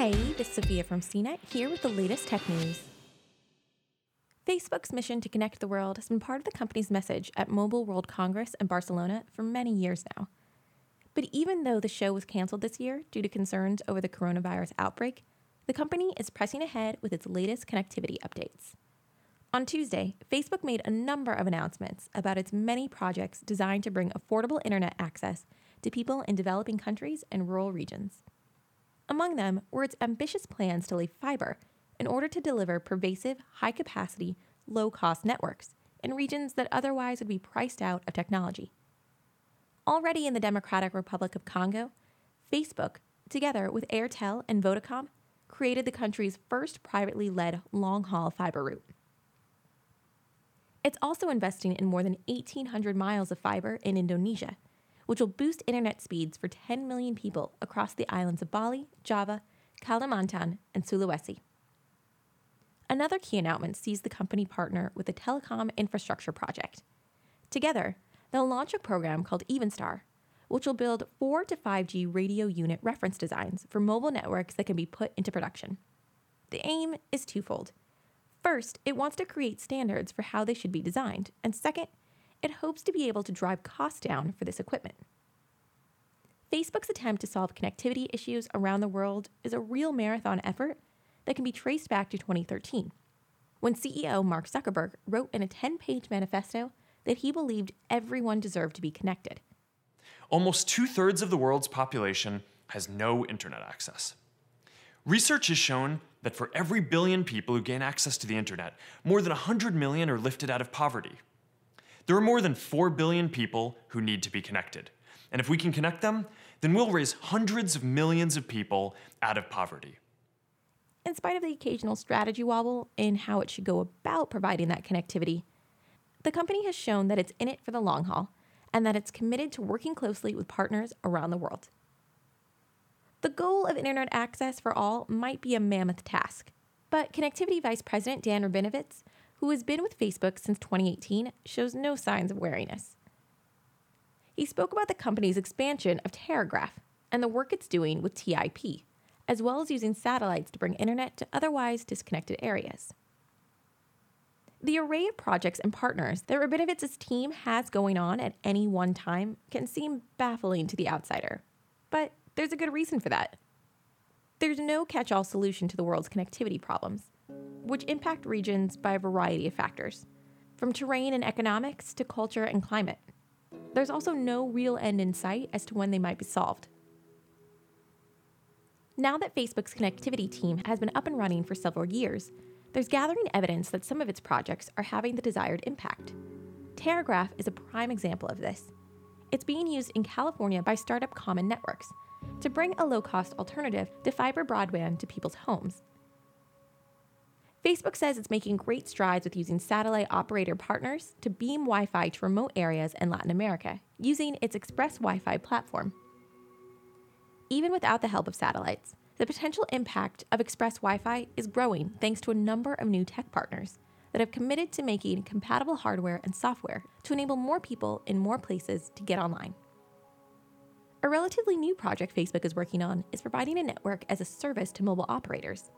Hey, this is Sophia from CNET here with the latest tech news. Facebook's mission to connect the world has been part of the company's message at Mobile World Congress in Barcelona for many years now. But even though the show was canceled this year due to concerns over the coronavirus outbreak, the company is pressing ahead with its latest connectivity updates. On Tuesday, Facebook made a number of announcements about its many projects designed to bring affordable internet access to people in developing countries and rural regions. Among them were its ambitious plans to lay fiber in order to deliver pervasive, high capacity, low cost networks in regions that otherwise would be priced out of technology. Already in the Democratic Republic of Congo, Facebook, together with Airtel and Vodacom, created the country's first privately led long haul fiber route. It's also investing in more than 1,800 miles of fiber in Indonesia, which will boost internet speeds for 10 million people across the islands of Bali, Java, Kalimantan, and Sulawesi. Another key announcement sees the company partner with a Telecom Infrastructure Project. Together, they'll launch a program called Evenstar, which will build 4 to 5G radio unit reference designs for mobile networks that can be put into production. The aim is twofold First, it wants to create standards for how they should be designed, and second, it hopes to be able to drive costs down for this equipment. Facebook's attempt to solve connectivity issues around the world is a real marathon effort that can be traced back to 2013, when CEO Mark Zuckerberg wrote in a 10 page manifesto that he believed everyone deserved to be connected. Almost two thirds of the world's population has no internet access. Research has shown that for every billion people who gain access to the internet, more than 100 million are lifted out of poverty. There are more than 4 billion people who need to be connected. And if we can connect them, then we'll raise hundreds of millions of people out of poverty. In spite of the occasional strategy wobble in how it should go about providing that connectivity, the company has shown that it's in it for the long haul and that it's committed to working closely with partners around the world. The goal of internet access for all might be a mammoth task, but Connectivity Vice President Dan Rabinovitsj, who has been with Facebook since 2018, shows no signs of wariness. He spoke about the company's expansion of Terragraph and the work it's doing with TIP, as well as using satellites to bring internet to otherwise disconnected areas. The array of projects and partners that Rabinovitsj's team has going on at any one time can seem baffling to the outsider. But there's a good reason for that. There's no catch all solution to the world's connectivity problems, which impact regions by a variety of factors, from terrain and economics to culture and climate. There's also no real end in sight as to when they might be solved. Now that Facebook's connectivity team has been up and running for several years, there's gathering evidence that some of its projects are having the desired impact. Terragraph is a prime example of this. It's being used in California by startup Common Networks, to bring a low cost alternative to fiber broadband to people's homes. Facebook says it's making great strides with using satellite operator partners to beam Wi Fi to remote areas in Latin America using its Express Wi Fi platform. Even without the help of satellites, the potential impact of Express Wi Fi is growing thanks to a number of new tech partners that have committed to making compatible hardware and software to enable more people in more places to get online. A relatively new project Facebook is working on is providing a network as a service to mobile operators.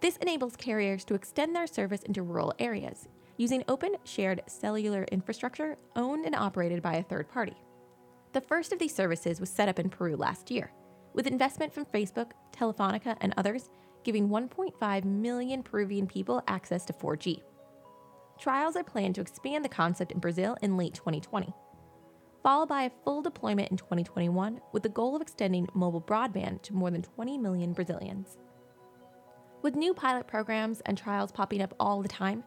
This enables carriers to extend their service into rural areas using open, shared cellular infrastructure owned and operated by a third party. The first of these services was set up in Peru last year, with investment from Facebook, Telefonica, and others giving 1.5 million Peruvian people access to 4G. Trials are planned to expand the concept in Brazil in late 2020 followed by a full deployment in 2021 with the goal of extending mobile broadband to more than 20 million Brazilians. With new pilot programs and trials popping up all the time,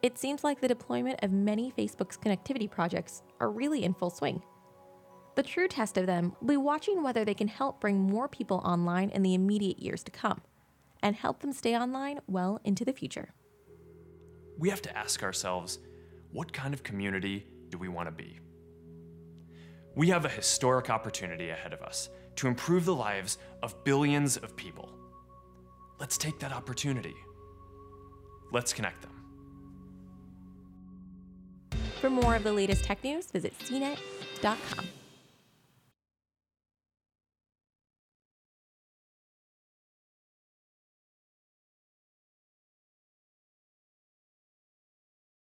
it seems like the deployment of many Facebook's connectivity projects are really in full swing. The true test of them will be watching whether they can help bring more people online in the immediate years to come and help them stay online well into the future. We have to ask ourselves what kind of community do we want to be? We have a historic opportunity ahead of us to improve the lives of billions of people. Let's take that opportunity. Let's connect them. For more of the latest tech news, visit cnet.com.